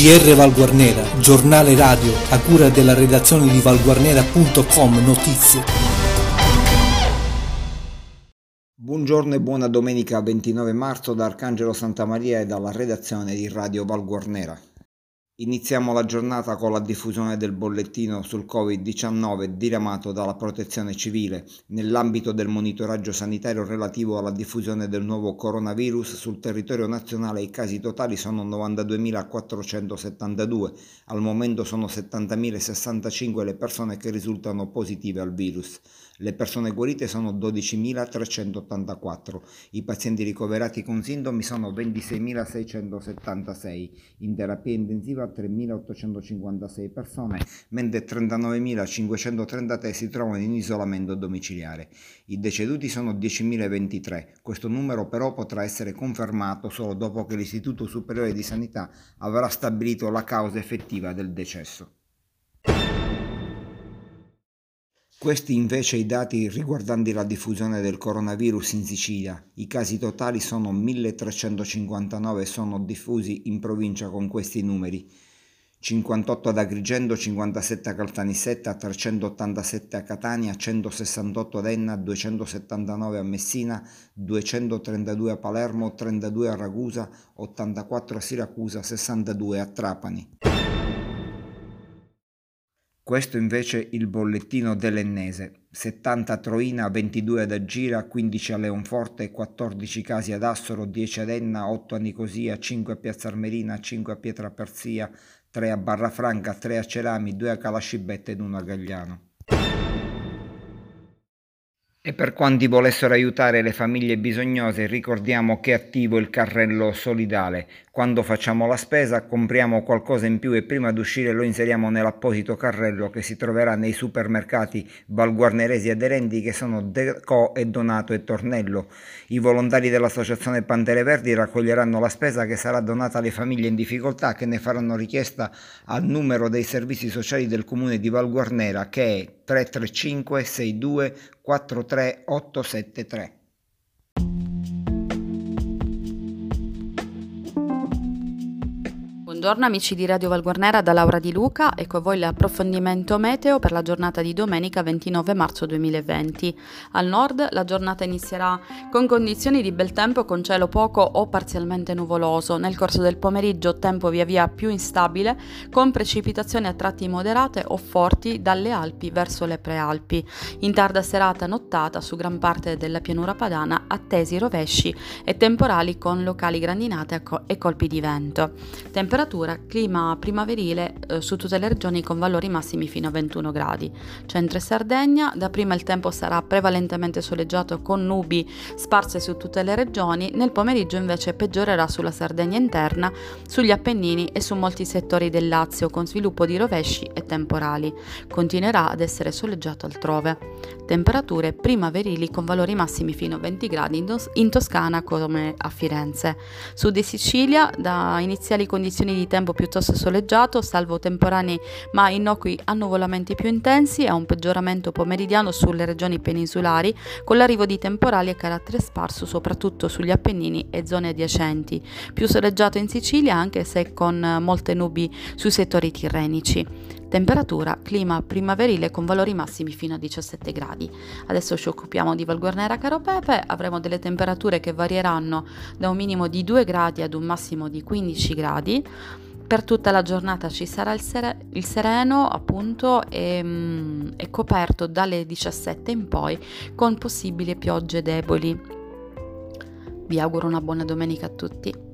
GR Valguarnera, giornale radio a cura della redazione di valguarnera.com Notizie. Buongiorno e buona domenica 29 marzo da Arcangelo Santa Maria e dalla redazione di Radio Valguarnera. Iniziamo la giornata con la diffusione del bollettino sul Covid-19 diramato dalla Protezione Civile nell'ambito del monitoraggio sanitario relativo alla diffusione del nuovo coronavirus sul territorio nazionale i casi totali sono 92.472, al momento sono 70.065 le persone che risultano positive al virus. Le persone guarite sono 12.384, i pazienti ricoverati con sintomi sono 26.676, in terapia intensiva 3.856 persone, mentre 39.533 si trovano in isolamento domiciliare. I deceduti sono 10.023, questo numero però potrà essere confermato solo dopo che l'Istituto Superiore di Sanità avrà stabilito la causa effettiva del decesso. Questi invece i dati riguardanti la diffusione del coronavirus in Sicilia. I casi totali sono 1359 e sono diffusi in provincia con questi numeri. 58 ad Agrigento, 57 a Caltanissetta, 387 a Catania, 168 ad Enna, 279 a Messina, 232 a Palermo, 32 a Ragusa, 84 a Siracusa, 62 a Trapani. Questo invece il bollettino dell'Ennese. 70 a Troina, 22 ad Agira, 15 a Leonforte, 14 casi ad Assoro, 10 ad Enna, 8 a Nicosia, 5 a Piazza Armerina, 5 a Pietraperzia, 3 a Barrafranca, 3 a Cerami, 2 a Calascibette ed 1 a Gagliano. E per quanti volessero aiutare le famiglie bisognose, ricordiamo che è attivo il carrello solidale. Quando facciamo la spesa, compriamo qualcosa in più e prima di uscire lo inseriamo nell'apposito carrello che si troverà nei supermercati valguarneresi aderenti che sono Deco e Donato e Tornello. I volontari dell'Associazione Pantere Verdi raccoglieranno la spesa che sarà donata alle famiglie in difficoltà che ne faranno richiesta al numero dei servizi sociali del comune di Valguarnera che è 335 62 43873. Buongiorno amici di Radio Valguarnera da Laura Di Luca, ecco a voi l'approfondimento meteo per la giornata di domenica 29 marzo 2020. Al nord la giornata inizierà con condizioni di bel tempo con cielo poco o parzialmente nuvoloso, nel corso del pomeriggio tempo via via più instabile con precipitazioni a tratti moderate o forti dalle Alpi verso le prealpi. In tarda serata nottata su gran parte della pianura padana attesi rovesci e temporali con locali grandinate e colpi di vento. Temperatura temperatura, clima primaverile eh, su tutte le regioni con valori massimi fino a 21 gradi. Centro e Sardegna, da prima il tempo sarà prevalentemente soleggiato con nubi sparse su tutte le regioni, nel pomeriggio invece peggiorerà sulla Sardegna interna, sugli Appennini e su molti settori del Lazio con sviluppo di rovesci e temporali. Continuerà ad essere soleggiato altrove. Temperature primaverili con valori massimi fino a 20 gradi in, Tos- in Toscana come a Firenze. Sud di Sicilia, da iniziali condizioni di tempo piuttosto soleggiato, salvo temporanei ma innocui annuvolamenti più intensi e un peggioramento pomeridiano sulle regioni peninsulari, con l'arrivo di temporali a carattere sparso soprattutto sugli Appennini e zone adiacenti. Più soleggiato in Sicilia, anche se con molte nubi sui settori tirrenici. Temperatura, clima primaverile con valori massimi fino a 17 gradi. Adesso ci occupiamo di Valguarnera Caro Pepe, avremo delle temperature che varieranno da un minimo di 2 gradi ad un massimo di 15 gradi. Per tutta la giornata ci sarà il, sere- il sereno, appunto, e, mm, è coperto dalle 17 in poi con possibili piogge deboli. Vi auguro una buona domenica a tutti.